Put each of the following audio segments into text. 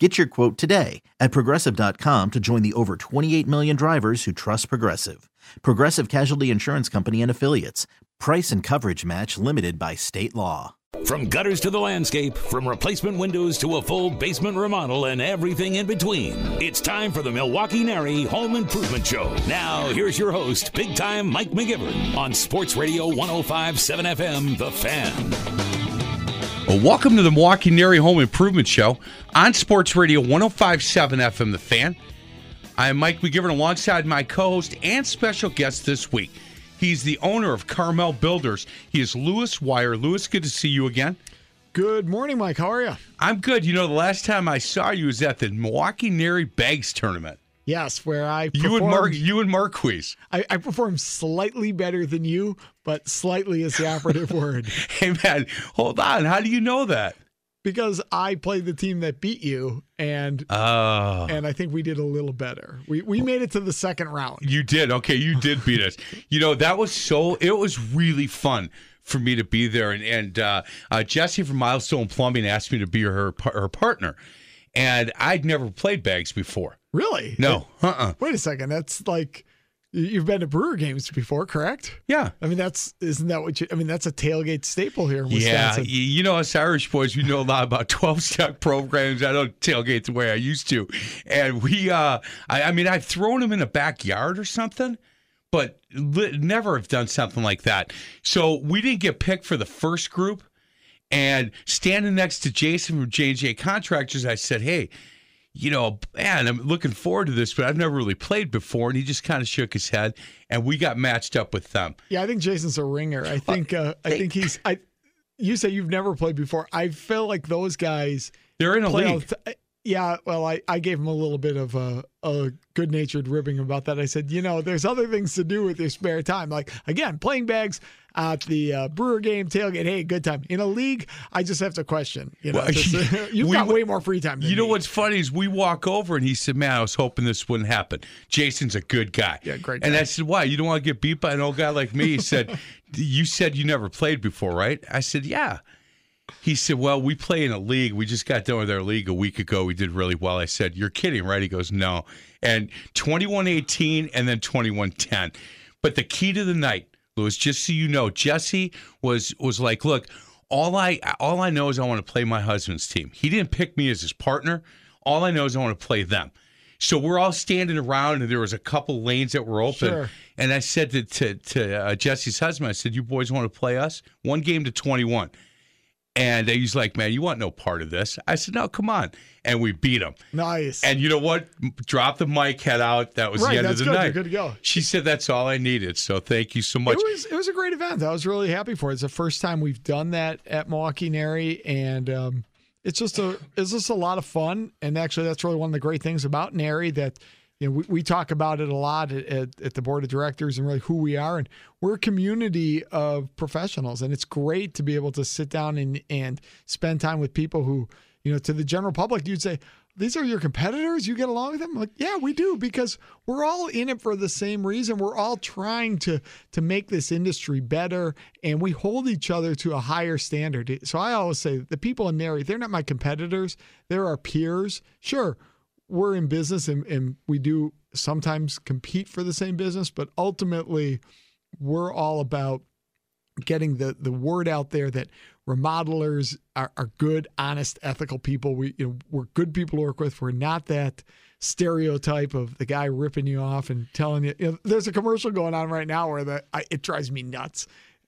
Get your quote today at progressive.com to join the over 28 million drivers who trust Progressive. Progressive Casualty Insurance Company and Affiliates. Price and coverage match limited by state law. From gutters to the landscape, from replacement windows to a full basement remodel and everything in between. It's time for the Milwaukee NARI Home Improvement Show. Now, here's your host, big time Mike McGivern on Sports Radio 1057 FM, The Fan. Well, welcome to the Milwaukee NARI Home Improvement Show on Sports Radio 1057 FM The Fan. I am Mike McGivern alongside my co host and special guest this week. He's the owner of Carmel Builders. He is Lewis Wire. Lewis, good to see you again. Good morning, Mike. How are you? I'm good. You know, the last time I saw you was at the Milwaukee NARI Bags Tournament. Yes, where I you and Mark, you and Marquise. I, I performed slightly better than you, but slightly is the operative word. Hey man, hold on. How do you know that? Because I played the team that beat you, and Oh, and I think we did a little better. We we made it to the second round. you did. Okay, you did beat us. You know that was so. It was really fun for me to be there, and and uh, uh, Jesse from Milestone Plumbing asked me to be her her partner, and I'd never played bags before. Really? No, uh, uh Wait a second. That's like you- you've been to Brewer games before, correct? yeah. I mean, that's isn't that what you? I mean, that's a tailgate staple here in Yeah, you know us Irish boys, we know a lot about twelve step programs. I don't tailgate the way I used to, and we, uh, I, I mean, I've thrown them in a backyard or something, but never have done something like that. So we didn't get picked for the first group, and standing next to Jason from J and J Contractors, I said, "Hey." You know, man, I'm looking forward to this, but I've never really played before. And he just kind of shook his head, and we got matched up with them. Yeah, I think Jason's a ringer. I think uh, I think he's. I. You say you've never played before. I feel like those guys They're in a play league. the Yeah, well, I, I gave him a little bit of a, a good natured ribbing about that. I said, you know, there's other things to do with your spare time. Like, again, playing bags at the uh, Brewer game, tailgate. Hey, good time. In a league, I just have to question. You know, Well, just, you've we- got way more free time You know me. what's funny is we walk over and he said, "Man, I was hoping this wouldn't happen." Jason's a good guy. Yeah, great And guy. I said, "Why? You don't want to get beat by an old guy like me?" He said, "You said you never played before, right?" I said, "Yeah." He said, "Well, we play in a league. We just got done with our league a week ago. We did really well." I said, "You're kidding, right?" He goes, "No." And 21-18 and then 21-10. But the key to the night, Louis, just so you know, Jesse was was like, "Look, all I all I know is I want to play my husband's team. He didn't pick me as his partner. All I know is I want to play them." So we're all standing around, and there was a couple lanes that were open. Sure. And I said to to, to uh, Jesse's husband, I said, "You boys want to play us? One game to twenty-one." And he's like, "Man, you want no part of this?" I said, "No, come on." And we beat him. nice. And you know what? Drop the mic, head out. That was Right, the end of the good. night. You're good to go. She said that's all I needed. So thank you so much. It was it was a great event. I was really happy for it. It's the first time we've done that at Milwaukee NARI, and um, it's just a it's just a lot of fun. And actually, that's really one of the great things about NARI that you know we, we talk about it a lot at, at, at the board of directors and really who we are. And we're a community of professionals, and it's great to be able to sit down and and spend time with people who you know to the general public you'd say these are your competitors? You get along with them? Like yeah we do because we're all in it for the same reason. We're all trying to to make this industry better and we hold each other to a higher standard. So i always say the people in NARI, they're not my competitors. They're our peers. Sure we're in business and, and we do sometimes compete for the same business but ultimately we're all about getting the the word out there that remodelers are, are good, honest, ethical people. We you know we're good people to work with. We're not that stereotype of the guy ripping you off and telling you. you know, there's a commercial going on right now where the I, it drives me nuts.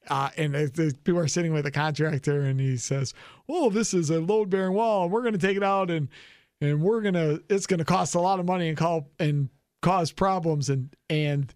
Uh, and the, people are sitting with a contractor, and he says, "Oh, this is a load bearing wall, and we're going to take it out, and and we're gonna it's going to cost a lot of money and call and cause problems." And and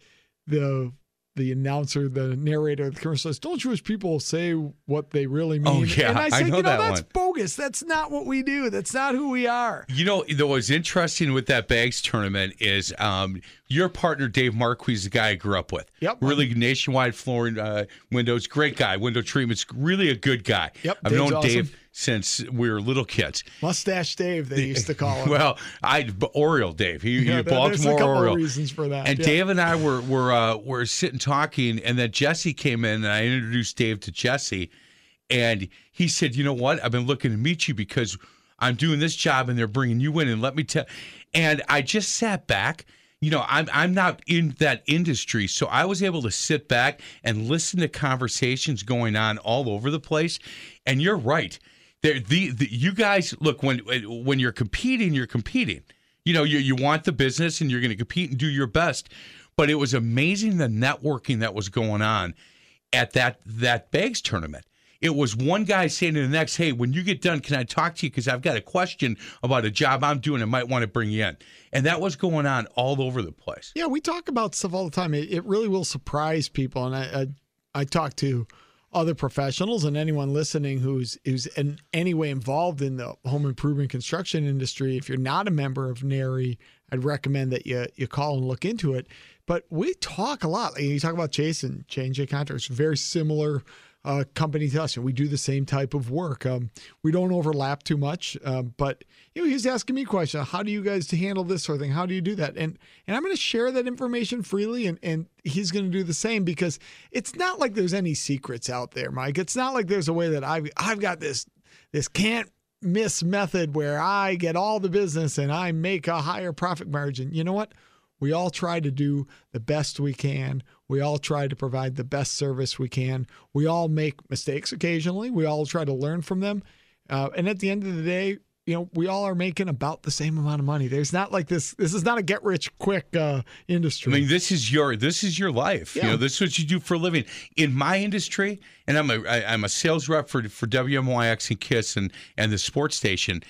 the the announcer, the narrator of the commercial says, "Don't Jewish people say what they really mean?" Oh, yeah, and I I know "You know, that that's one. bogus. That's not what we do. That's not who we are." You know, that was interesting with that bags tournament is um, your partner Dave Marquis is the guy I grew up with. Yep. Really nationwide flooring uh, windows, great guy. Window treatments, really a good guy. Yep, I've Dave's known awesome. Dave since we were little kids. Mustache Dave, they used to call him. Well, I Oriole Dave. He, Yeah, he there- there's a Baltimore couple Oriole. reasons for that, And yeah. Dave and I were were uh, were sitting talking, and then Jesse came in, and I introduced Dave to Jesse, and he said, "You know what? I've been looking to meet you because I'm doing this job, and they're bringing you in, and let me tell." And I just sat back. You know, I'm I'm not in that industry, so I was able to sit back and listen to conversations going on all over the place. And you're right. The, the you guys look when when you're competing, you're competing. You know, you you want the business and you're going to compete and do your best. But it was amazing the networking that was going on at that that bags tournament. It was one guy saying to the next, "Hey, when you get done, can I talk to you? Because I've got a question about a job I'm doing. I might want to bring you in." And that was going on all over the place. Yeah, we talk about stuff all the time. It, it really will surprise people, and I, I I talk to other professionals and anyone listening who's who's in any way involved in the home improvement construction industry. If you're not a member of NARI, I'd recommend that you you call and look into it. But we talk a lot. You talk about Jason, J&J Contractors, very similar uh, company to us, and we do the same type of work. Um, we don't overlap too much, um, but you know, he's asking me questions. How do you guys handle this sort of thing? How do you do that? And and I'm going to share that information freely, and and he's going to do the same because it's not like there's any secrets out there, Mike. It's not like there's a way that I've I've got this this can't miss method where I get all the business and I make a higher profit margin. You know what? We all try to do the best we can. We all try to provide the best service we can. We all make mistakes occasionally. We all try to learn from them. Uh, and at the end of the day, you know, we all are making about the same amount of money. There's not like this. This is not a get rich quick uh, industry. I mean, this is your this is your life. You know, this is what you do for a living. In my industry, and I'm a I, I'm a sales rep for for WMYX and Kiss and and the sports station.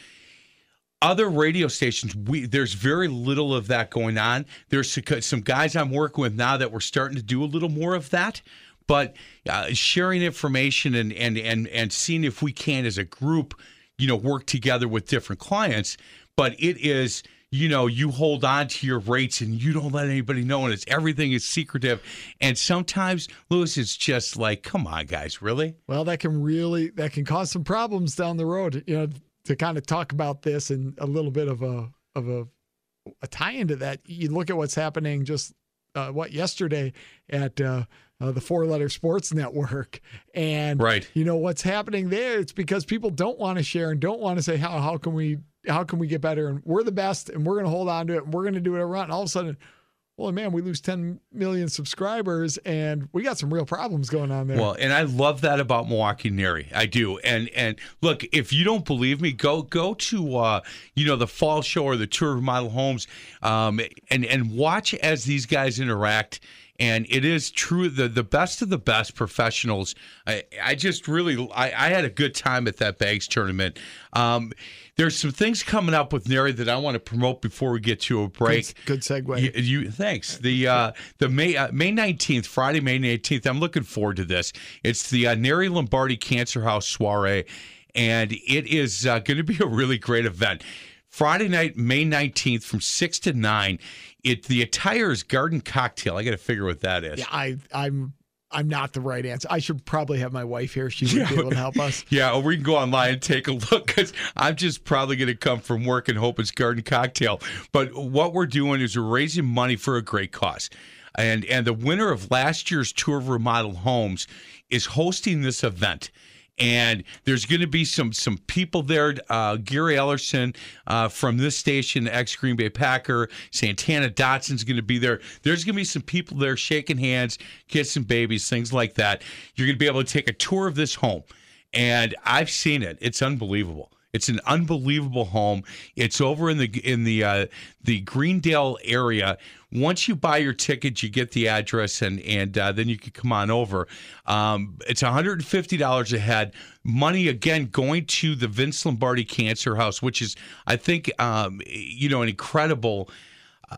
Other radio stations, we there's very little of that going on. There's some- some guys I'm working with now that we're starting to do a little more of that. But uh, sharing information and and and and seeing if we can as a group, you know, work together with different clients. But it is you know, you hold on to your rates and you don't let anybody know, and it's everything is secretive. And sometimes, Lewis, it's just like, come on, guys, really? Well, that can really that can cause some problems down the road. You know, to kind of talk about this and a little bit of a of a a tie into that. You look at what's happening just uh, what yesterday at uh, uh, the Four Letter Sports Network, and Right. you know what's happening there. It's because people don't want to share and don't want to say how how can we how can we get better and we're the best and we're going to hold on to it and we're going to do it around. And all of a sudden. Well, man, we lose 10 million subscribers and we got some real problems going on there. Well, and I love that about Milwaukee NARI. I do. And and look, if you don't believe me, go go to uh, you know the fall show or the tour of model homes, um, and and watch as these guys interact. And it is true the the best of the best professionals. I I just really I, I had a good time at that bags tournament. Um, there's some things coming up with NARI that I want to promote before we get to a break. Good, good segue. You, you thanks. The uh, the May uh, May nineteenth, Friday, May nineteenth. I'm looking forward to this. It's the uh, NARI Lombardi Cancer House soiree, and it is uh, going to be a really great event. Friday night, May nineteenth, from six to nine. It the attire is garden cocktail. I got to figure what that is. Yeah, I, I'm I'm not the right answer. I should probably have my wife here. She would be able to help us. Yeah, or we can go online and take a look because I'm just probably going to come from work and hope it's garden cocktail. But what we're doing is we're raising money for a great cause. And and the winner of last year's tour of remodel homes is hosting this event. And there's going to be some some people there. Uh, Gary Ellerson uh, from this station, ex Green Bay Packer, Santana Dotson's going to be there. There's going to be some people there shaking hands, kissing babies, things like that. You're going to be able to take a tour of this home and I've seen it. It's unbelievable. It's an unbelievable home. It's over in the in the uh, the Greendale area. Once you buy your ticket, you get the address, and and uh, then you can come on over. Um, it's one hundred and fifty dollars a head. Money again going to the Vince Lombardi Cancer House, which is I think um, you know an incredible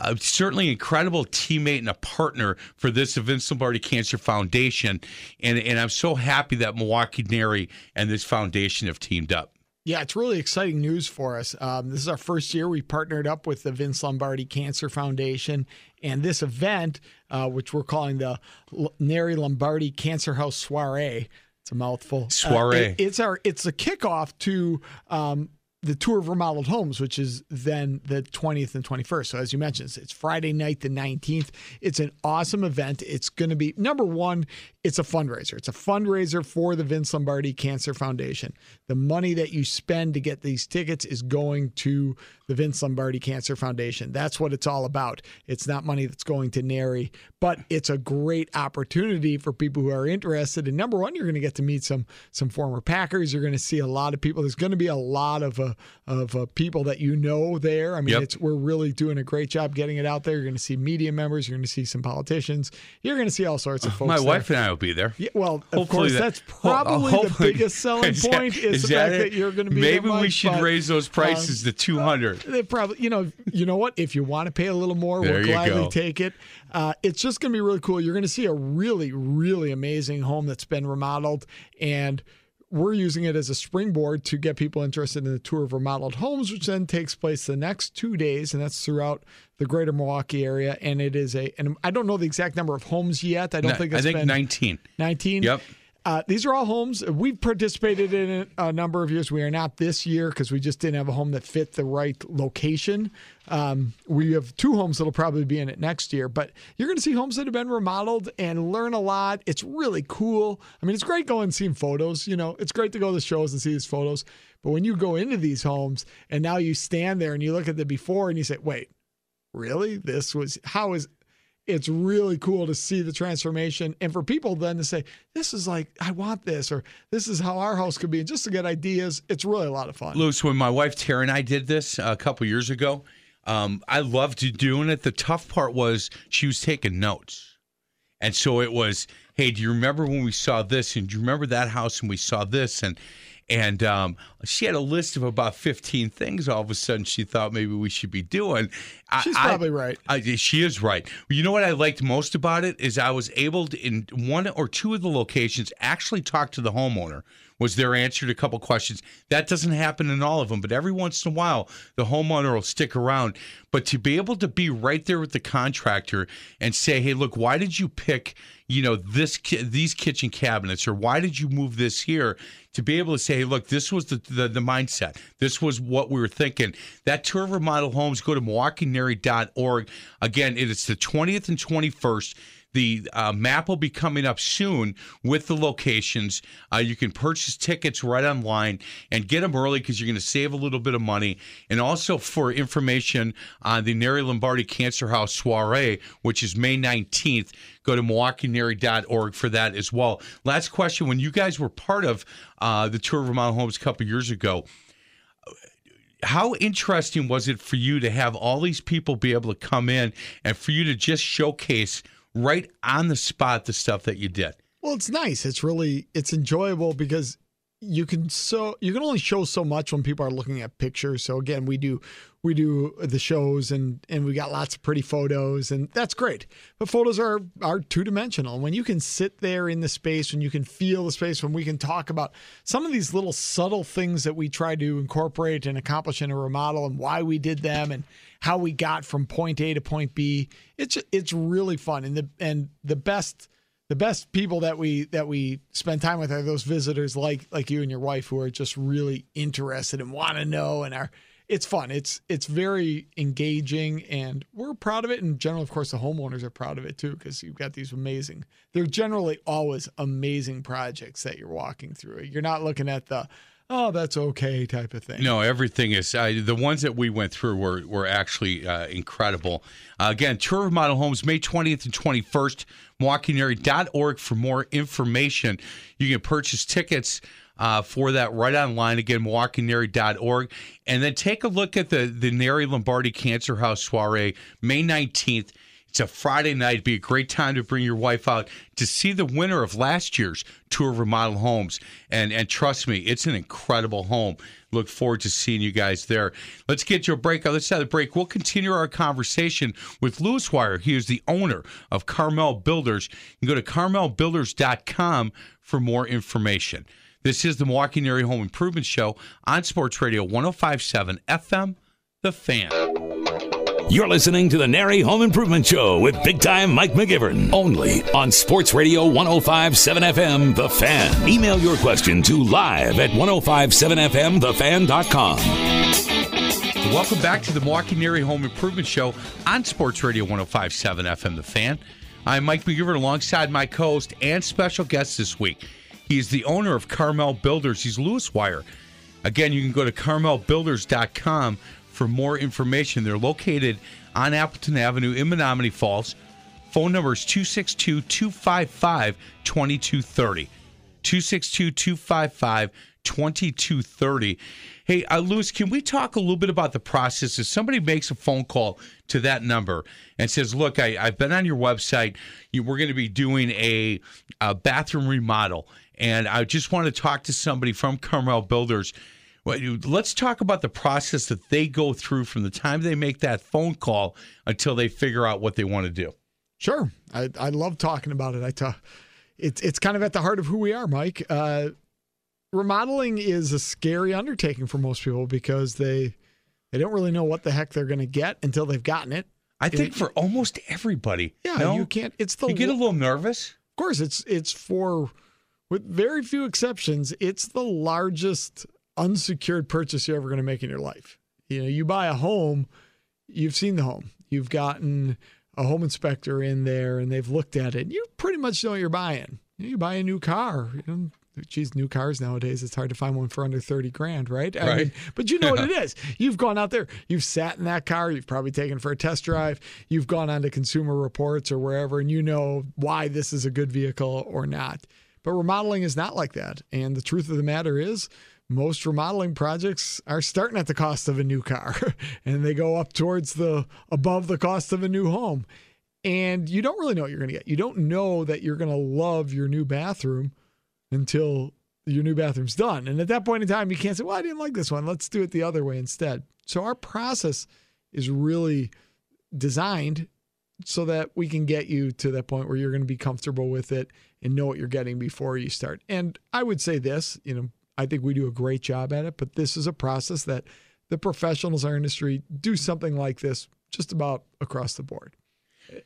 uh, certainly incredible teammate and a partner for this Vince Lombardi Cancer Foundation. And, and I'm so happy that Milwaukee NARI and this foundation have teamed up. Yeah, it's really exciting news for us. Um, this is our first year we partnered up with the Vince Lombardi Cancer Foundation, and this event, uh, which we're calling the L- NARI Lombardi Cancer House Soiree, it's a mouthful. Soiree. Uh, it- it's our it's a kickoff to um, the tour of remodeled homes, which is then the 20th and 21st. So as you mentioned, it's, it's Friday night, the 19th. It's an awesome event. It's going to be number one. It's a fundraiser. It's a fundraiser for the Vince Lombardi Cancer Foundation. The money that you spend to get these tickets is going to the Vince Lombardi Cancer Foundation. That's what it's all about. It's not money that's going to NARI, but it's a great opportunity for people who are interested. And number one, you're going to get to meet some some former Packers. You're going to see a lot of people. There's going to be a lot of uh, of uh, people that you know there. I mean, Yep. it's we're really doing a great job getting it out there. You're going to see media members. You're going to see some politicians. You're going to see all sorts of folks. My there. wife and I will be there. Yeah, well, of course, that- that's uh, probably the biggest selling Is point is, is the fact it? that you're going to be. Maybe we should raise those prices um, to 200. They probably, you know, you know what? If you want to pay a little more, There we'll gladly go. take it. Uh, it's just going to be really cool. You're going to see a really, really amazing home that's been remodeled, and we're using it as a springboard to get people interested in the tour of remodeled homes, which then takes place the next two days, and that's throughout the greater Milwaukee area. And it is a, and I don't know the exact number of homes yet. I don't think I think 19. 19. Yep. Uh, these are all homes we've participated in it a number of years. We are not this year because we just didn't have a home that fit the right location. Um, we have two homes that'll probably be in it next year, but you're going to see homes that have been remodeled and learn a lot. It's really cool. I mean, it's great going and seeing photos. You know, it's great to go to the shows and see these photos. But when you go into these homes and now you stand there and you look at the before and you say, wait, really? This was how is it's really cool to see the transformation and for people then to say this is like i want this or this is how our house could be and just to get ideas it's really a lot of fun Lewis, when my wife Tara and I did this a couple years ago, um, I loved doing it. The tough part was she was taking notes. And so it was, hey, do you remember when we saw this? And do you remember that house and we saw this? And and um, she had a list of about 15 things all of a sudden she thought maybe we should be doing. I- She's I- probably right. I, she is right. You know what I liked most about it is I was able to, in one or two of the locations, actually talk to the homeowner. Was there answered a couple questions? That doesn't happen in all of them, but every once in a while, the homeowner will stick around. But to be able to be right there with the contractor and say, "Hey, look, why did you pick, you know, this ki- these kitchen cabinets, or why did you move this here?" To be able to say, "Hey, look, this was the the, the mindset. This was what we were thinking." That tour of remodel homes. Go to milwaukeenari.org. Again, it is the twentieth and twenty first. The uh, map will be coming up soon with the locations. Uh, you can purchase tickets right online and get them early because you're going to save a little bit of money. And also for information on the NARI Lombardi Cancer House soiree, which is May 19th, go to milwaukeenari.org for that as well. Last question: When you guys were part of uh, the tour of Remodel Homes a couple years ago, how interesting was it for you to have all these people be able to come in and for you to just showcase right on the spot the stuff that you did? well it's nice it's really it's enjoyable because you can so you can only show so much when people are looking at pictures. So again we do we do the shows and and we got lots of pretty photos and that's great. But photos are are two-dimensional. When you can sit there in the space when you can feel the space when we can talk about some of these little subtle things that we try to incorporate and accomplish in a remodel and why we did them and how we got from point A to point B it's it's really fun. And the and the best the best people that we that we spend time with are those visitors like like you and your wife who are just really interested and want to know and are it's fun. It's it's very engaging and we're proud of it. In general of course the homeowners are proud of it too because you've got these amazing they're generally always amazing projects that you're walking through. You're not looking at the oh that's okay type of thing No, everything is. Uh, the ones that we went through were were actually uh, incredible. Uh, again, Tour of Model Homes, May 20th and 21st, MilwaukeeNARI.org for more information. You can purchase tickets uh, for that right online. Again, MilwaukeeNARI.org. And then take a look at the, the NARI Lombardi Cancer House soiree, May 19th. It's a Friday night. It'd be a great time to bring your wife out to see the winner of last year's tour of remodel homes. And and trust me, it's an incredible home. Look forward to seeing you guys there. Let's get you a break. Let's have a break. We'll continue our conversation with Lewis Wire. He is the owner of Carmel Builders. You can go to carmelbuilders.com for more information. This is the Milwaukee NARI Home Improvement Show on Sports Radio 1057 FM, The Fan. You're listening to the NARI Home Improvement Show with big time Mike McGivern. Only on Sports Radio 1057 FM, The Fan. Email your question to live at 1057FMTheFan.com. Welcome back to the Milwaukee NARI Home Improvement Show on Sports Radio 1057 FM, The Fan. I'm Mike McGivern alongside my co host and special guest this week. He's the owner of Carmel Builders. He's Lewis Wire. Again, you can go to carmelbuilders.com for more information. They're located on Appleton Avenue in Menomonee Falls. Phone number is 262 255 2230. 262 255 2230. Hey, uh, Lewis, can we talk a little bit about the process? If somebody makes a phone call to that number and says, Look, I, have been on your website, you, we're going to be doing a, a bathroom remodel, and I just want to talk to somebody from Carmel Builders Let's talk about the process that they go through from the time they make that phone call until they figure out what they want to do. Sure, I, I love talking about it. I talk, it's it's kind of at the heart of who we are, Mike. Uh, remodeling is a scary undertaking for most people because they they don't really know what the heck they're going to get until they've gotten it. I think it, for almost everybody. Yeah, no? you can't. It's the you get a little nervous. Of course, it's it's for with very few exceptions. It's the largest unsecured purchase you're ever going to make in your life. You know, you buy a home, you've seen the home, you've gotten a home inspector in there and they've looked at it. You pretty much know what you're buying. You, know, you buy a new car. You know, geez, new cars nowadays, it's hard to find one for under 30 grand, right? I right. Mean, but you know what it is. You've gone out there, you've sat in that car, you've probably taken for a test drive, you've gone on to Consumer Reports or wherever, and you know why this is a good vehicle or not. But remodeling is not like that. And the truth of the matter is, most remodeling projects are starting at the cost of a new car and they go up towards the above the cost of a new home. And you don't really know what you're going to get. You don't know that you're going to love your new bathroom until your new bathroom's done. And at that point in time, you can't say, well, I didn't like this one. Let's do it the other way instead. So our process is really designed so that we can get you to that point where you're going to be comfortable with it and know what you're getting before you start. And I would say this, you know, I think we do a great job at it, but this is a process that the professionals in our industry do something like this just about across the board.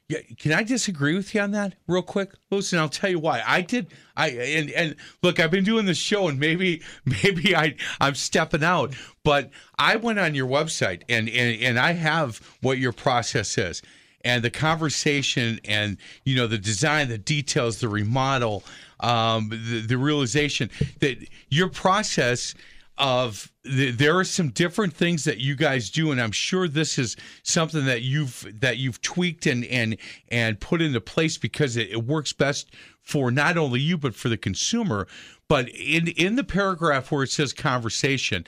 Yeah, can I disagree with you on that real quick? Listen, I'll tell you why. I did I and and look, I've been doing this show and maybe maybe I I'm stepping out, but I went on your website and and, and I have what your process is. And the conversation and you know the design, the details, the remodel, um, the, the realization that your process of the, there are some different things that you guys do and i'm sure this is something that you've that you've tweaked and and and put into place because it, it works best for not only you but for the consumer but in in the paragraph where it says conversation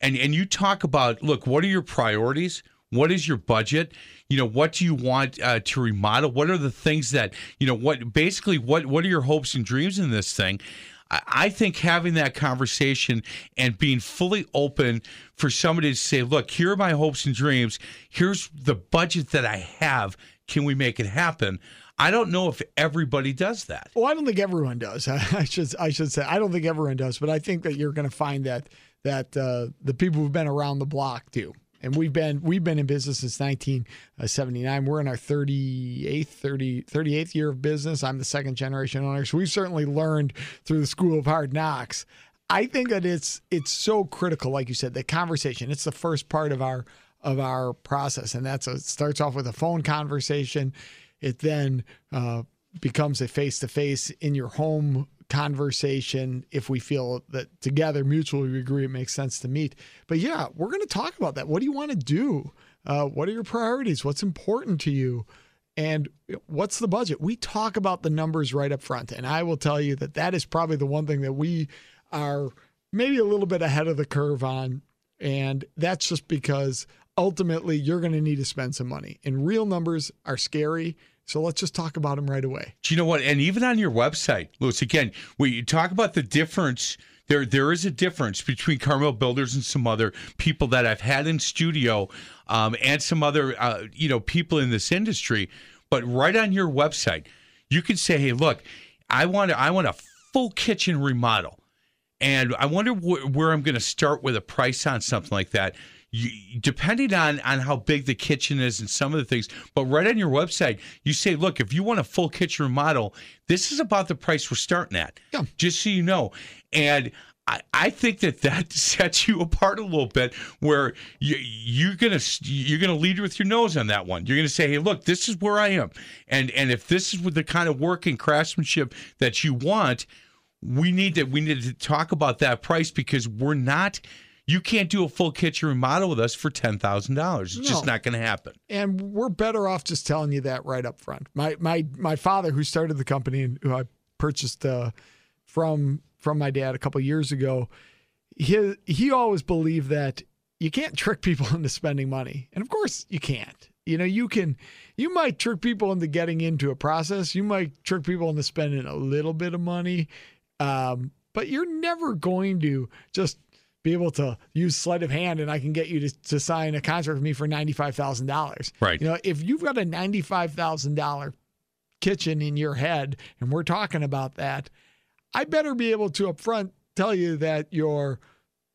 and and you talk about look what are your priorities what is your budget? You know, what do you want uh, to remodel? What are the things that you know? What basically what what are your hopes and dreams in this thing? I think having that conversation and being fully open for somebody to say, "Look, here are my hopes and dreams. Here's the budget that I have. Can we make it happen?" I don't know if everybody does that. Well, I don't think everyone does. I should I should say I don't think everyone does, but I think that you're going to find that that uh, the people who've been around the block do and we've been we've been in business since 1979. We're in our 38th 30 38th year of business. I'm the second generation owner, so we've certainly learned through the school of hard knocks. I think that it's it's so critical, like you said, the conversation. It's the first part of our of our process, and that's a, it starts off with a phone conversation. It then uh, becomes a face to face in your home conversation if we feel that together mutually we agree it makes sense to meet. But yeah, we're going to talk about that. What do you want to do? Uh, what are your priorities? What's important to you? And what's the budget? We talk about the numbers right up front. And I will tell you that that is probably the one thing that we are maybe a little bit ahead of the curve on. And that's just because ultimately you're going to need to spend some money. And real numbers are scary. So let's just talk about them right away. Do you know what? And even on your website, Louis, again, when you talk about the difference, there there is a difference between Carmel Builders and some other people that I've had in studio, um, and some other uh, you know people in this industry. But right on your website, you can say, "Hey, look, I want I want a full kitchen remodel." And I wonder wh- where I'm going to start with a price on something like that you, depending on on how big the kitchen is and some of the things. But right on your website, you say, look, if you want a full kitchen remodel, this is about the price we're starting at. Yeah. Just so you know, and. I, I think that that sets you apart a little bit, where you, you're gonna you're gonna lead with your nose on that one. You're gonna say, "Hey, look, this is where I am," and and if this is with the kind of work and craftsmanship that you want, we need to we need to talk about that price because we're not you can't do a full kitchen remodel with us for ten thousand dollars. It's no. just not going to happen. And we're better off just telling you that right up front. My my my father, who started the company and who I purchased uh, from from my dad a couple years ago, he he always believed that you can't trick people into spending money, and of course you can't. You know, you can, you might trick people into getting into a process. You might trick people into spending a little bit of money, um, but you're never going to just be able to use sleight of hand and I can get you to, to sign a contract with me for $95,000. Right. You know, if you've got a $95,000 kitchen in your head and we're talking about that, I better be able to upfront tell you that your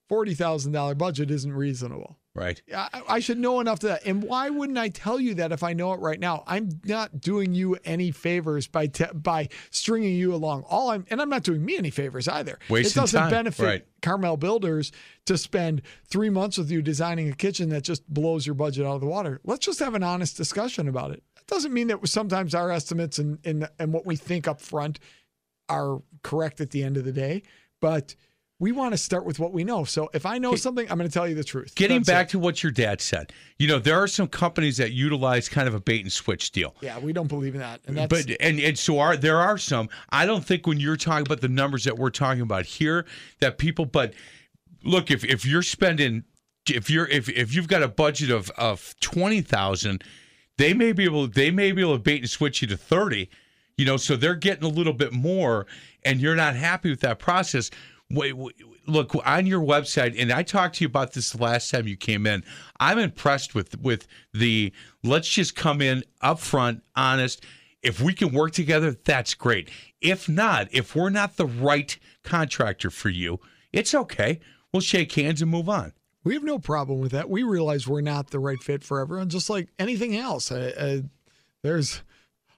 $40,000 budget isn't reasonable. Right. I, I, should know enough to that. And why wouldn't I tell you that if I know it right now? I'm not doing you any favors by te- by stringing you along. All I'm and I'm not doing me any favors either. Wasting it doesn't time. benefit right. Carmel Builders to spend three months with you designing a kitchen that just blows your budget out of the water. Let's just have an honest discussion about it. That doesn't mean that sometimes our estimates and and, and what we think up front are correct at the end of the day, but we want to start with what we know. So if I know something, I'm going to tell you the truth. Getting That's back it. to what your dad said, you know, there are some companies that utilize kind of a bait and switch deal. Yeah, we don't believe in that. And that's, but and and so are there are some. I don't think when you're talking about the numbers that we're talking about here that people. But look, if if you're spending, if you're if if you've got a budget of of twenty thousand, they may be able they may be able to bait and switch you to thirty. You know, so they're getting a little bit more, and you're not happy with that process Wait, wait, look on your website, and I talked to you about this the last time you came in. I'm impressed with with the let's just come in upfront, honest. If we can work together, that's great. If not, if we're not the right contractor for you, it's okay. We'll shake hands and move on. We have no problem with that. We realize we're not the right fit for everyone, just like anything else. Uh, uh, there's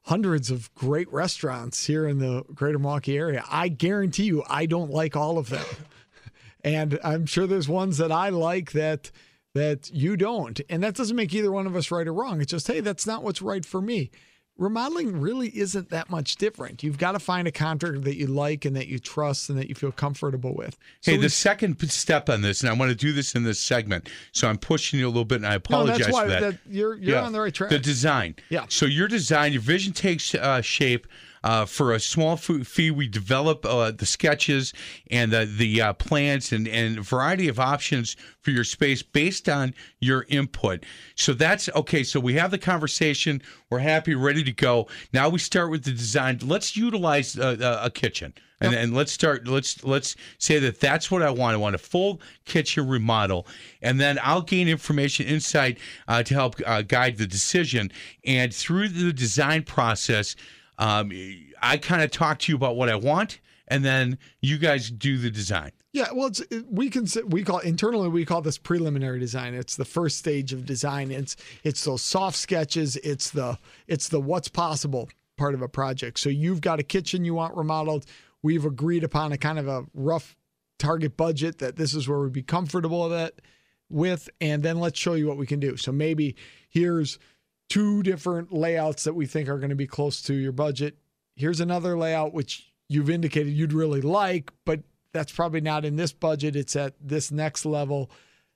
hundreds of great restaurants here in the greater Milwaukee area. I guarantee you, I don't like all of them. and I'm sure there's ones that I like that that you don't. And that doesn't make either one of us right or wrong. It's just, hey, that's not what's right for me remodeling really isn't that much different. You've got to find a contractor that you like and that you trust and that you feel comfortable with. So hey, the second step on this, and I want to do this in this segment, so I'm pushing you a little bit, and I apologize no, that's why, for that. that you're you're yeah. on the right track. The design. Yeah. So your design, your vision takes uh, shape uh, for a small fee, we develop uh, the sketches and the, the uh, plans and, and a variety of options for your space based on your input. So that's okay. So we have the conversation. We're happy, ready to go. Now we start with the design. Let's utilize uh, a kitchen. And, and let's start. Let's let's say that that's what I want. I want a full kitchen remodel, and then I'll gain information, insight uh, to help uh, guide the decision. And through the design process, um, I kind of talk to you about what I want, and then you guys do the design. Yeah, well, it's, we can we call internally we call this preliminary design. It's the first stage of design. It's it's those soft sketches. It's the it's the what's possible part of a project. So you've got a kitchen you want remodeled. We've agreed upon a kind of a rough target budget that this is where we'd be comfortable that with, and then let's show you what we can do. So maybe here's two different layouts that we think are going to be close to your budget. Here's another layout which you've indicated you'd really like, but that's probably not in this budget. It's at this next level.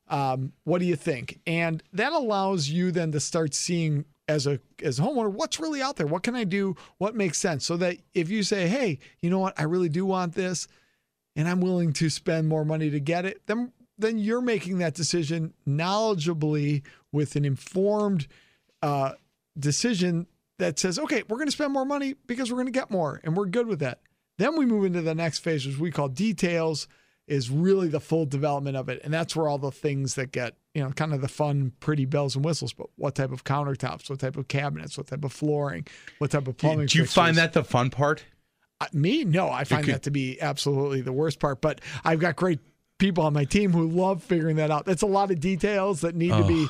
Um, what do you think? And that allows you then to start seeing as a as a homeowner what's really out there. What can I do? What makes sense? So that if you say, "Hey, you know what? I really do want this, and I'm willing to spend more money to get it," then then you're making that decision knowledgeably with an informed uh, decision that says, okay, we're going to spend more money because we're going to get more, and we're good with that. Then we move into the next phase, which we call details, is really the full development of it. And that's where all the things that get, you know, kind of the fun, pretty bells and whistles, but what type of countertops, what type of cabinets, what type of flooring, what type of plumbing. Do you fixtures. find that the fun part? Uh, me? No, I find could- that to be absolutely the worst part. But I've got great people on my team who love figuring that out. That's a lot of details that need to be.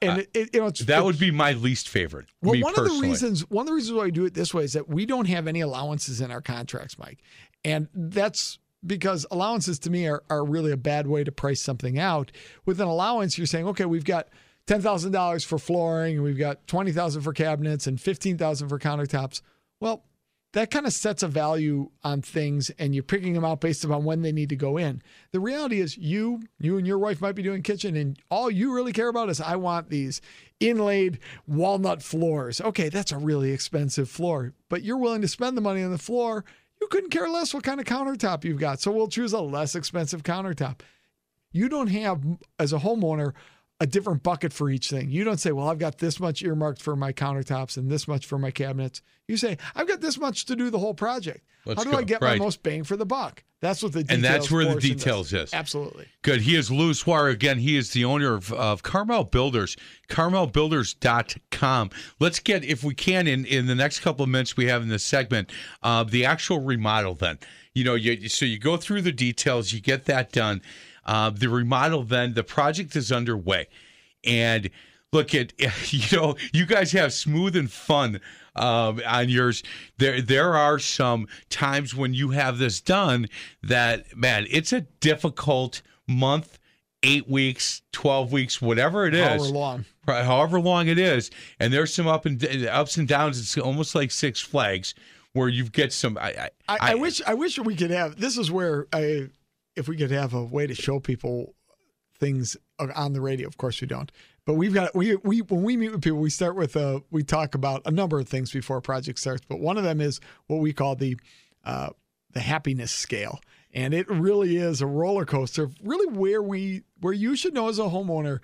And uh, it, it, you know, it's, That would be my least favorite. well, one personally. of the reasons one of the reasons why we do it this way is that we don't have any allowances in our contracts, Mike, and that's because allowances to me are, are really a bad way to price something out. With an allowance, you're saying, okay, we've got ten thousand dollars for flooring, and we've got twenty thousand for cabinets, and fifteen thousand for countertops. Well, that kind of sets a value on things and you're picking them out based upon when they need to go in. The reality is you, you and your wife might be doing kitchen and all you really care about is I want these inlaid walnut floors. Okay, that's a really expensive floor, but you're willing to spend the money on the floor. You couldn't care less what kind of countertop you've got. So we'll choose a less expensive countertop. You don't have as a homeowner a different bucket for each thing. You don't say, well, I've got this much earmarked for my countertops and this much for my cabinets. You say, I've got this much to do the whole project. Let's How do go. I get Right. my most bang for the buck? That's what the details And that's where the details does. is. Absolutely. Good. He is Louis Wire. Again, he is the owner of, of Carmel Builders, carmelbuilders.com. Let's get, if we can, in, in the next couple of minutes we have in this segment, uh, the actual remodel then. You know, you, so you go through the details, you get that done. Uh, the remodel then, the project is underway. And look at, you know, you guys have smooth and fun um, on yours. There, there are some times when you have this done that, man, it's a difficult month, eight weeks, twelve weeks, whatever it is, However long. however long it is. And there's some up and ups and downs. It's almost like Six Flags, where you get some. I, I, I, I wish I wish we could have this is where I if we could have a way to show people things on the radio. Of course we don't. But we've got we we when we meet with people, we start with uh we talk about a number of things before a project starts. But one of them is what we call the uh the happiness scale. And it really is a roller coaster, really where we where you should know as a homeowner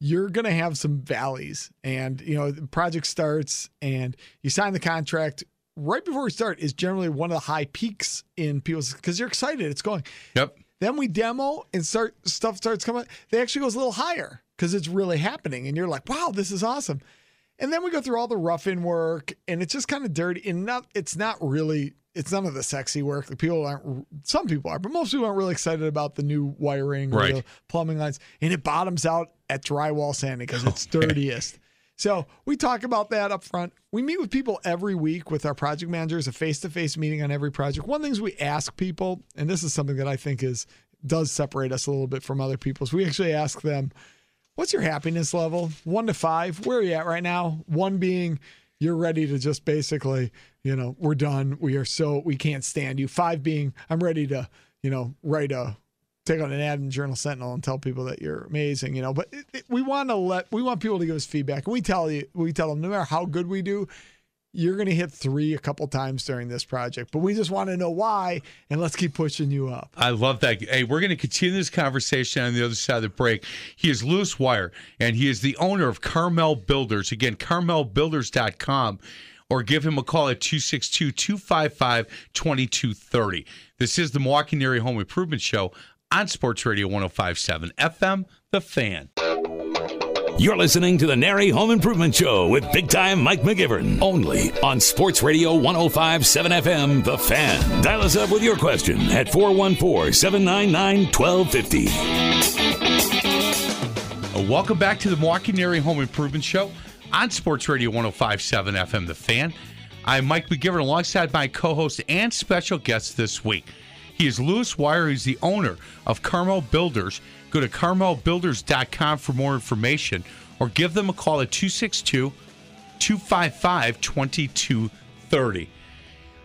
you're going to have some valleys and you know the project starts and you sign the contract right before we start is generally one of the high peaks in people's because you're excited it's going yep. Then we demo and start stuff starts coming they actually goes a little higher because it's really happening and you're like wow this is awesome. And then we go through all the rough in work and it's just kind of dirty and not it's not really it's none of the sexy work. The people aren't some people are but most people aren't really excited about the new wiring or Right. the plumbing lines. And it bottoms out at drywall sanding because it's dirtiest so we talk about that up front. We meet with people every week with our project managers, a face-to-face meeting on every project. One the things we ask people, and this is something that I think is does separate us a little bit from other people, is we actually ask them, "What's your happiness level? One to five. Where are you at right now? One being you're ready to just basically, you know, we're done. We are so we can't stand you. Five being I'm ready to, you know, write a take on an ad in Journal Sentinel and tell people that you're amazing, you know. But it, it- we want to let we want people to give us feedback, and we tell you we tell them no matter how good we do, you're going to hit three a couple times during this project. But we just want to know why, and let's keep pushing you up. I love that. Hey, we're going to continue this conversation on the other side of the break. He is Louis Wire, and he is the owner of Carmel Builders. Again, carmelbuilders.com, or give him a call at 262 255 2230. This is the Milwaukee NARI Home Improvement Show on Sports Radio 1057 FM, The Fan. You're listening to the NARI Home Improvement Show with big time Mike McGivern. Only on Sports Radio 1057 FM, The Fan. Dial us up with your question at 414 799 1250. Uh, Welcome back to the Milwaukee NARI Home Improvement Show on Sports Radio 1057 FM The Fan. I'm Mike McGivern alongside my co host and special guest this week. He is Lewis Wire. He's the owner of Carmel Builders. Go to carmelbuilders.com for more information or give them a call at 262 255 2230.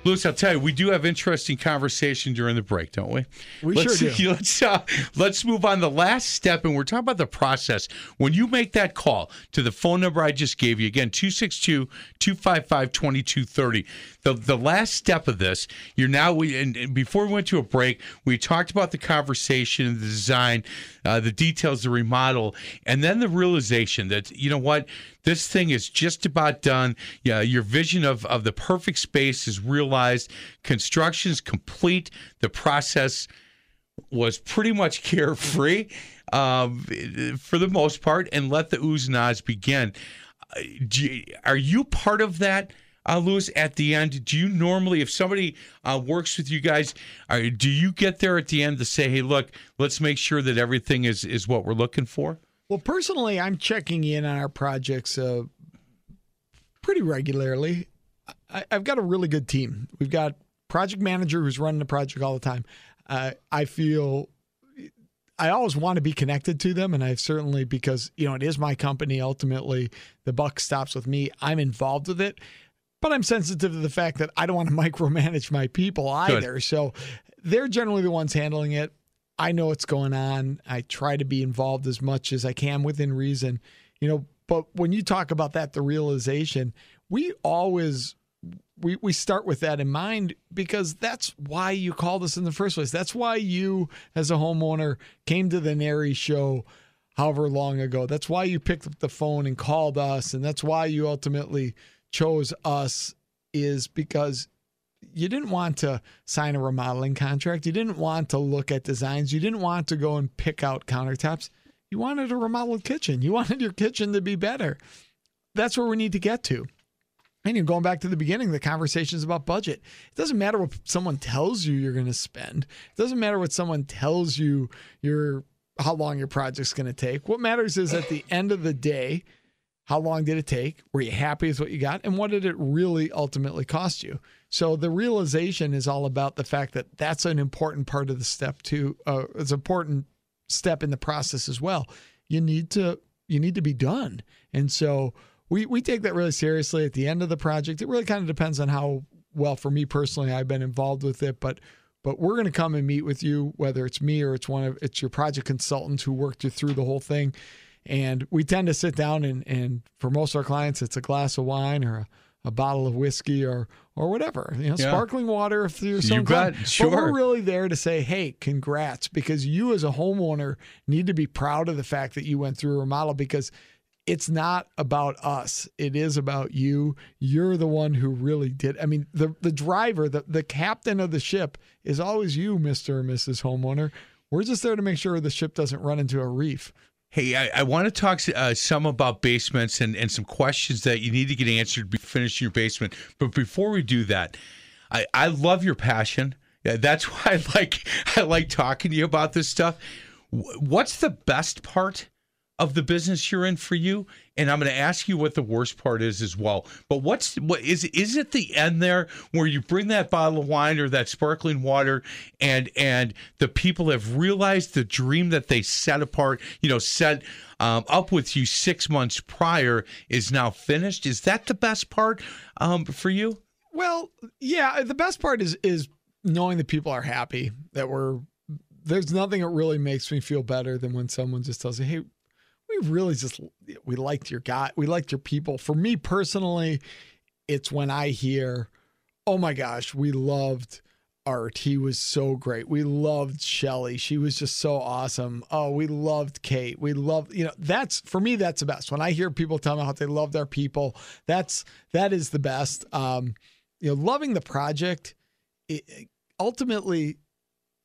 Lewis, I'll tell you, we do have interesting conversation during the break, don't we? We let's, sure do. Let's uh, let's move on. The last step, and we're talking about the process. When you make that call to the phone number I just gave you, again, 262-255-2230. The the last step of this, you're now we and, and before we went to a break, we talked about the conversation, and the design, uh, the details, the remodel, and then the realization that you know what this thing is just about done. Yeah, your vision of, of the perfect space is realized. Construction is complete. The process was pretty much carefree um, for the most part, and let the oohs and ahs begin. Uh, Are you part of that? Uh, Lewis, at the end, do you normally, if somebody uh, works with you guys, uh, do you get there at the end to say, "Hey, look, let's make sure that everything is is what we're looking for"? Well, personally, I'm checking in on our projects uh, pretty regularly. I, I've got a really good team. We've got project manager who's running the project all the time. Uh, I feel I always want to be connected to them, and I've certainly because you know it is my company. Ultimately, the buck stops with me. I'm involved with it, but I'm sensitive to the fact that I don't want to micromanage my people either. So they're generally the ones handling it. I know what's going on. I try to be involved as much as I can within reason, you know. But when you talk about that, the realization, we always we we start with that in mind because that's why you called us in the first place. That's why you, as a homeowner, came to the NARI show however long ago. That's why you picked up the phone and called us, and that's why you ultimately chose us is because you didn't want to sign a remodeling contract. You didn't want to look at designs. You didn't want to go and pick out countertops. You wanted a remodeled kitchen. You wanted your kitchen to be better. That's where we need to get to. And you're going back to the beginning, the conversations about budget. It doesn't matter what someone tells you you're going to spend. It doesn't matter what someone tells you your how long your project's going to take. What matters is at the end of the day, how long did it take? Were you happy with what you got? And what did it really ultimately cost you? So the realization is all about the fact that that's an important part of the step too. Uh, it's an important step in the process as well. You need to you need to be done. And so we we take that really seriously at the end of the project. It really kind of depends on how well for me personally I've been involved with it, but but we're going to come and meet with you whether it's me or it's one of it's your project consultants who worked you through the whole thing. And we tend to sit down and and for most of our clients it's a glass of wine or a, a bottle of whiskey or or whatever. You know, Yeah. sparkling water if you're so You inclined. bet. But we're really there to say, hey, congrats, because you as a homeowner need to be proud of the fact that you went through a remodel because it's not about us. It is about you. You're the one who really did. I mean, the the driver, the, the captain of the ship is always you, Mr. or Mrs. Homeowner. We're just there to make sure the ship doesn't run into a reef. Hey, I, I want to talk uh, some about basements and, and some questions that you need to get answered finishing your basement. But before we do that, I, I love your passion. That's why I like I like talking to you about this stuff. What's the best part of the business you're in for you? And I'm going to ask you what the worst part is as well. But what's what is is it the end there where you bring that bottle of wine or that sparkling water and and the people have realized the dream that they set apart, you know, set um, up with you six months prior is now finished. Is that the best part um, for you? Well, yeah, the best part is is knowing that people are happy that we're there's nothing that really makes me feel better than when someone just tells me, "Hey, we really just we liked your guy, we liked your people." For me personally, it's when I hear, "Oh my gosh, we loved Art. He was so great. We loved Shelly. She was just so awesome. Oh, we loved Kate. We loved, you know, that's for me, that's the best. When I hear people tell me how they love their people, that's that is the best. Um, you know, loving the project, it- ultimately,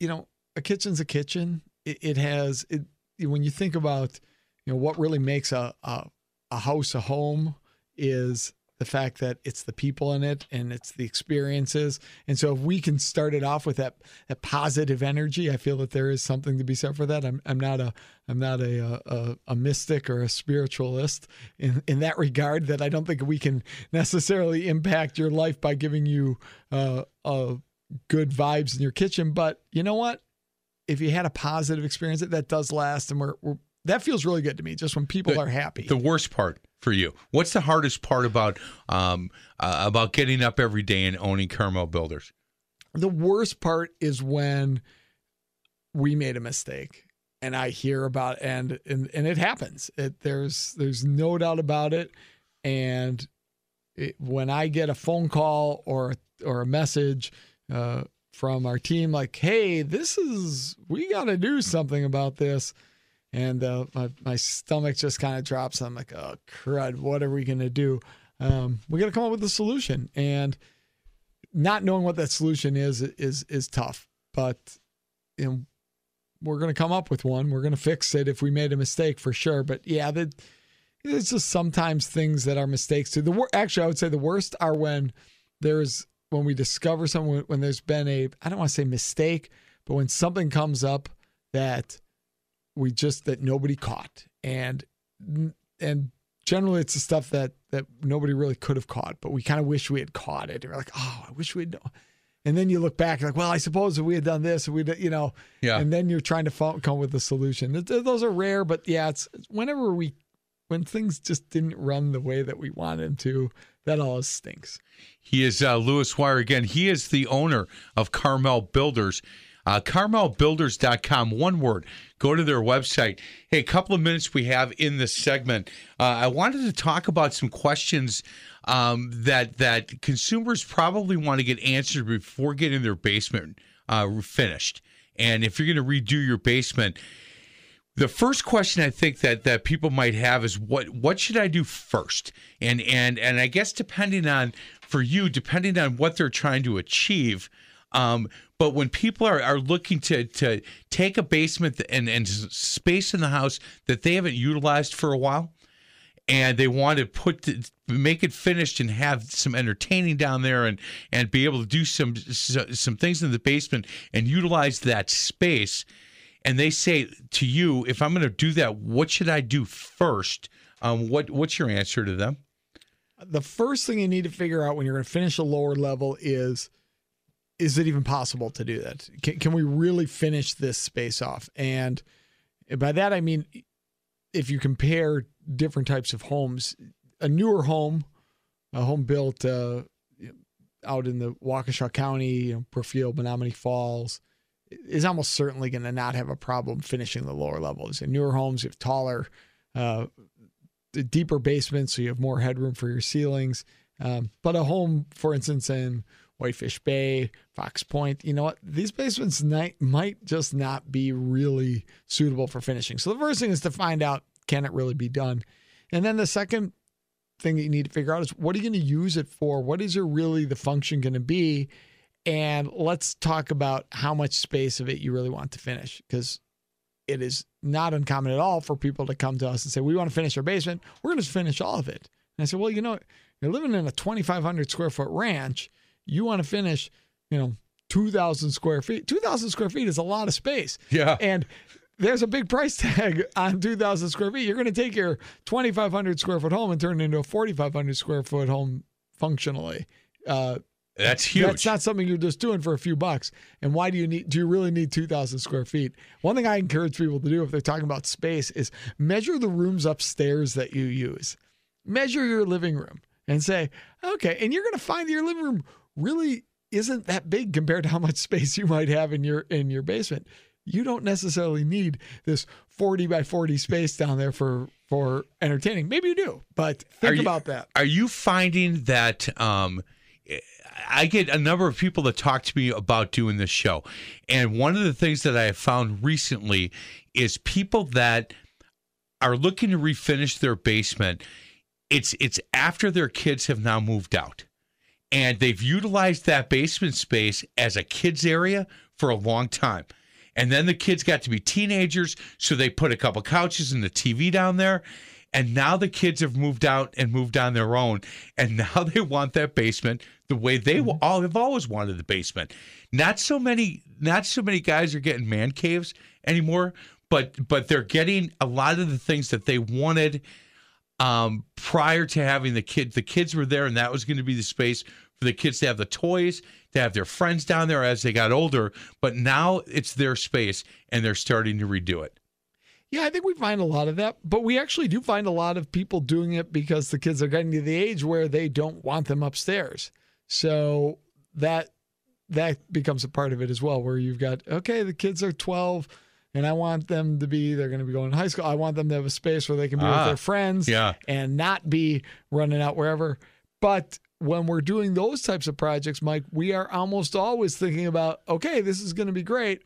you know, a kitchen's a kitchen. It, it has it when you think about, you know, what really makes a, a a house a home is the fact that it's the people in it and it's the experiences. And so if we can start it off with that that positive energy, I feel that there is something to be said for that. I'm I'm not a I'm not a a, a mystic or a spiritualist in in that regard. That I don't think we can necessarily impact your life by giving you uh, uh, good vibes in your kitchen. But you know what? If you had a positive experience, that that does last, and we're, we're that feels really good to me. Just when people The- are happy. The worst part for you. What's the hardest part about um uh, about getting up every day and owning Carmel Builders? the worst part is when we made a mistake and I hear about and and, and it happens. It there's there's no doubt about it. And it, when I get a phone call or or a message uh, from our team like, "Hey, this is we got to do something about this," and uh, my my stomach just kind of drops. I'm like, "Oh crud, what are we gonna do?" Um, we got to come up with a solution, and not knowing what that solution is is is tough. But you know, we're going to come up with one. We're going to fix it if we made a mistake for sure. But yeah, that it's just sometimes things that are mistakes too. The wor- actually, I would say the worst are when there's when we discover something when there's been a I don't want to say mistake, but when something comes up that we just that nobody caught and and generally it's the stuff that that nobody really could have caught, but we kind of wish we had caught it. And we're like, oh, I wish we'd. Known. And then you look back, like, well, I suppose if we had done this, we, you know, Yeah. and then you're trying to come with a solution. Th- th- Those are rare, but yeah, it's it's whenever we, when things just didn't run the way that we wanted them to, that always stinks. He is uh, Lewis Wire again. He is the owner of Carmel Builders. Uh, CarmelBuilders.com, one word. Go to their website. Hey, a couple of minutes we have in this segment. Uh, I wanted to talk about some questions um, that that consumers probably want to get answered before getting their basement uh, finished. And if you're going to redo your basement, the first question I think that that people might have is what what should I do first? And and and I guess depending on for you, depending on what they're trying to achieve. Um, but when people are, are looking to to take a basement and and space in the house that they haven't utilized for a while, and they want to put the, make it finished and have some entertaining down there and and be able to do some some things in the basement and utilize that space and they say to you if i'm going to do that what should i do first? Um, what what's your answer to them? The first thing you need to figure out when you're going to finish a lower level is is it even possible to do that? Can, can we really finish this space off? And by that, I mean, if you compare different types of homes, a newer home, a home built uh, out in the Waukesha County, you know, Brookfield, Menomonee Falls, is almost certainly going to not have a problem finishing the lower levels. In newer homes, you have taller, uh, deeper basements, so you have more headroom for your ceilings. Um, but a home, for instance, in Whitefish Bay, Fox Point, you know what? These basements might, just not be really suitable for finishing. So the first thing is to find out can it really be done? And then the second thing that you need to figure out is what are you going to use it for? What is it really the function going to be? And let's talk about how much space of it you really want to finish because it is not uncommon at all for people to come to us and say, We want to finish our basement. We're going to finish all of it. And I said, Well, you know, you're living in a 2,500 square foot ranch. You want to finish, you know, 2,000 square feet. 2,000 square feet is a lot of space. Yeah. And there's a big price tag on 2,000 square feet. You're going to take your 2,500 square foot home and turn it into a 4,500 square foot home functionally. Uh, that's huge that's not something you're just doing for a few bucks. And why do you need? Do you really need two thousand square feet? One thing I encourage people to do if they're talking about space is measure the rooms upstairs that you use. Measure your living room and say, okay, and you're going to find your living room really isn't that big compared to how much space you might have in your in your basement. You don't necessarily need this 40 by 40 space down there for for entertaining. Maybe you do, but think you- about that. Are you finding that um, I get a number of people that talk to me about doing this show, and one of the things that I have found recently is people that are looking to refinish their basement. It's it's after their kids have now moved out, and they've utilized that basement space as a kids area for a long time. And then the kids got to be teenagers, so they put a couple couches and the TV down there. And now the kids have moved out and moved on their own, and now they want that basement the way they Mm-hmm. all have always wanted the basement. Not so many, not so many guys are getting man caves anymore, but but they're getting a lot of the things that they wanted um, prior to having the kids. The kids were there, and that was going to be the space for the kids to have the toys, to have their friends down there as they got older. But now it's their space, and they're starting to redo it. Yeah, I think we find a lot of that, but we actually do find a lot of people doing it because the kids are getting to the age where they don't want them upstairs. So that that becomes a part of it as well, where you've got okay, the kids are 12 and I want them to be they're going to be going to high school. I want them to have a space where they can be Ah, with their friends yeah. and not be running out wherever. But when we're doing those types of projects, Mike, we are almost always thinking about, okay, this is going to be great.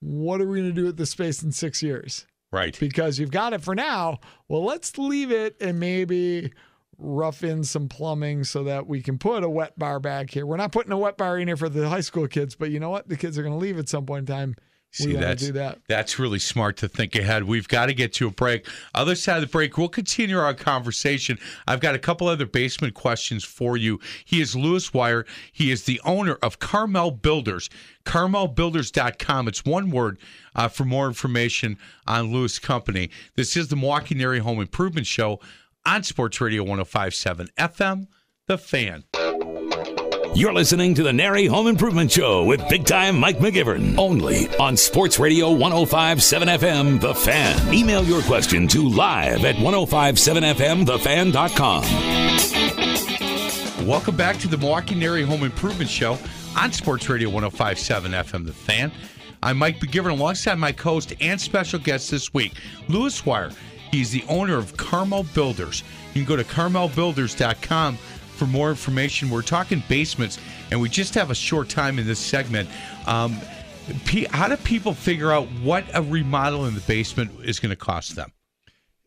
What are we going to do with the space in 6 years? Right. because you've got it for now. Well, let's leave it and maybe rough in some plumbing so that we can put a wet bar back here. We're not putting a wet bar in here for the high school kids, but you know what? The kids are going to leave at some point in time. See, that's that. that's really smart to think ahead. We've got to get to a break. Other side of the break, we'll continue our conversation. I've got a couple other basement questions for you. He is Lewis Wire. He is the owner of Carmel Builders. CarmelBuilders.com. It's one word uh, for more information on Lewis Company. This is the Milwaukee Area Home Improvement Show on Sports Radio 1057 FM, The Fan. You're listening to the NARI Home Improvement Show with big time Mike McGivern. Only on Sports Radio 1057 FM, The Fan. Email your question to live at 1057thefan.com. Welcome back to the Milwaukee Area Home Improvement Show on Sports Radio 1057 FM The Fan. I'm Mike McGivern alongside my co-host and special guest this week, Lewis Wire. He's the owner of Carmel Builders. You can go to carmelbuilders.com for more information. We're talking basements, and we just have a short time in this segment. Um, how do people figure out what a remodel in the basement is going to cost them?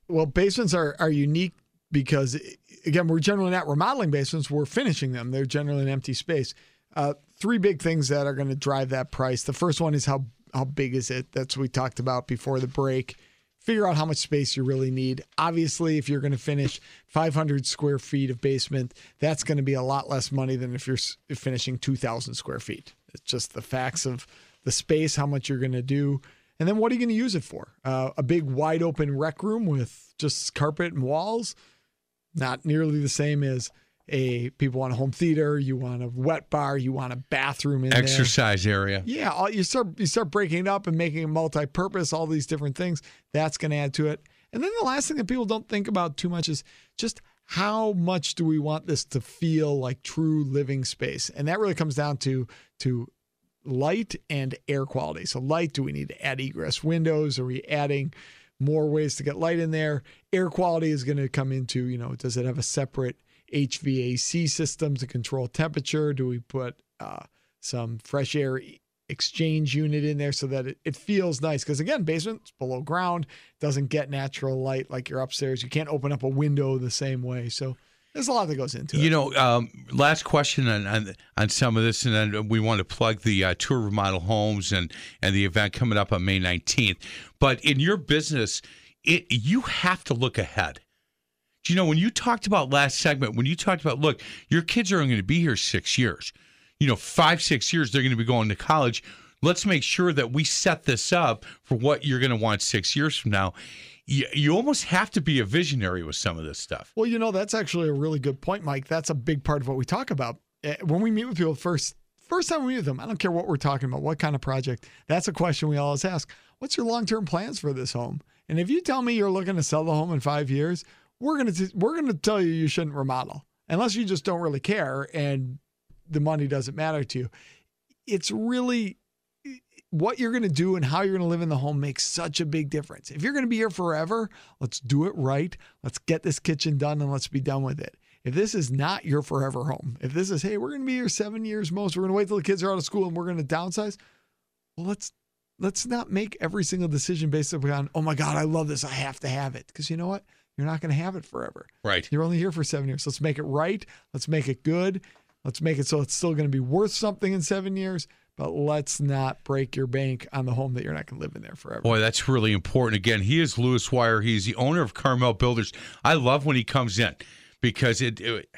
Well, basements are, are unique because, again, we're generally not remodeling basements, we're finishing them. They're generally an empty space. Uh, three big things that are going to drive that price. The first one is how, how big is it? That's what we talked about before the break. Figure out how much space you really need. Obviously, if you're going to finish 500 square feet of basement, that's going to be a lot less money than if you're finishing 2,000 square feet. It's just the facts of the space, how much you're going to do. And then what are you going to use it for? Uh, a big wide open rec room with just carpet and walls? Not nearly the same as a people want a home theater, you want a wet bar, you want a bathroom in there. Exercise area. Yeah, all, you start you start breaking it up and making it multi-purpose, all these different things. That's going to add to it. And then the last thing that people don't think about too much is just how much do we want this to feel like true living space? And that really comes down to to light and air quality. So light, do we need to add egress windows? Are we adding more ways to get light in there? Air quality is going to come into, you know, does it have a separate HVAC system to control temperature? Do we put uh, some fresh air exchange unit in there so that it, it feels nice? Because again, basement's below ground, doesn't get natural light like you're upstairs. You can't open up a window the same way. So there's a lot that goes into it. You know, um, last question on, on on some of this, and then we want to plug the uh, tour model homes and and the event coming up on May 19th. But in your business, it you have to look ahead. Do you know when you talked about last segment when you talked about look, your kids are going to be here six years. You know, five six years they're going to be going to college. Let's make sure that we set this up for what you're going to want six years from now. You, you almost have to be a visionary with some of this stuff. Well, you know, that's actually a really good point, Mike. That's a big part of what we talk about. Eh, When we meet with people first first time we meet with them, I don't care what we're talking about, what kind of project. That's a question we always ask. What's your long-term plans for this home? And if you tell me you're looking to sell the home in 5 years, we're going to we're to tell you you shouldn't remodel unless you just don't really care and the money doesn't matter to you. It's really what you're going to do and how you're going to live in the home makes such a big difference. If you're going to be here forever, let's do it right. Let's get this kitchen done and let's be done with it. If this is not your forever home, if this is, hey, we're going to be here seven years most, we're going to wait till the kids are out of school and we're going to downsize. Well, let's let's not make every single decision based upon, oh my God, I love this, I have to have it. Because you know what? You're not going to have it forever. Right. You're only here for seven years. Let's make it right. Let's make it good. Let's make it so it's still going to be worth something in seven years. But let's not break your bank on the home that you're not going to live in there forever. Boy, that's really important. Again, he is Lewis Wire. He's the owner of Carmel Builders. I love when he comes in because it, it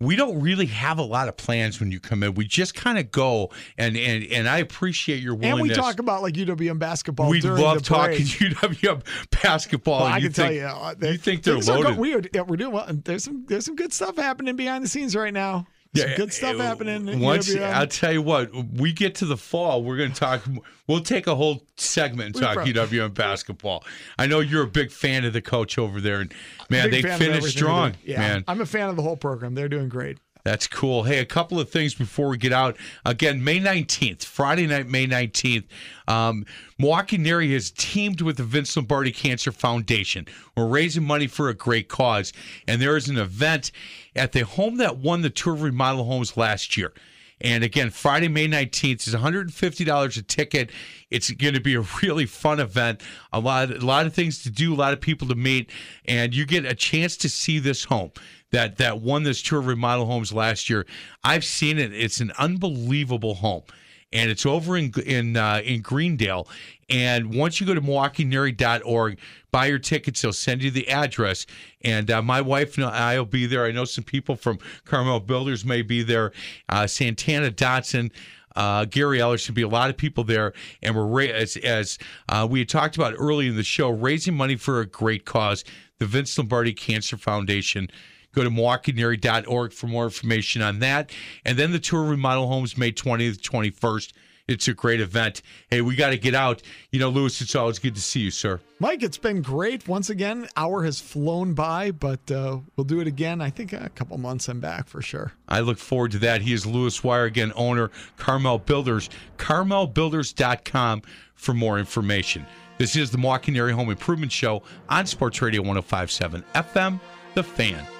we don't really have a lot of plans when you come in. We just kind of go and and and I appreciate your willingness. and we talk about like UWM basketball. we love talking. UWM basketball. Well, I you can tell you, uh, you think they're loaded. go- we are, yeah, we're doing well. and There's some there's some good stuff happening behind the scenes right now. Some good stuff happening. at Once UWM. I'll tell you what, we get to the fall, we're going to talk. We'll take a whole segment and We talk probably- UWM basketball. I know you're a big fan of the coach over there, and man, they finished strong. they're. Yeah, Man, I'm a fan of the whole program. They're doing great. that's cool. Hey, a couple of things before we get out. Again, May 19th, Friday night, May 19th, um, Milwaukee NARI has teamed with the Vince Lombardi Cancer Foundation. We're raising money for a great cause. And there is an event at the home that won the Tour of Remodel Homes last year. And again, Friday, May 19th is $150 a ticket. It's going to be a really fun event. A lot, a lot of things to do, a lot of people to meet, and you get a chance to see this home that that won this tour of remodel homes last year. I've seen it. It's an unbelievable home. And it's over in in uh, in Greendale. And once you go to MilwaukeeNARI.org, buy your tickets. They'll send you the address. And uh, my wife and I will be there. I know some people from Carmel Builders may be there. Uh, Santana Dotson. Uh, Gary Eller should be a lot of people there, and we're ra- as as uh, we had talked about early in the show, raising money for a great cause, the Vince Lombardi Cancer Foundation. Go to MilwaukeeNARI.org for more information on that. And then the tour of remodel homes May 20th, 21st. It's a great event. Hey, we got to get out. You know, Lewis, it's always good to see you, sir. Mike, it's been great. Once again, hour has flown by, but uh, we'll do it again. I think a couple months I'm back for sure. I look forward to that. He is Lewis Wire, again, owner, Carmel Builders, carmelbuilders.com for more information. This is the Milwaukee Area Home Improvement Show on Sports Radio 1057 FM, The Fan.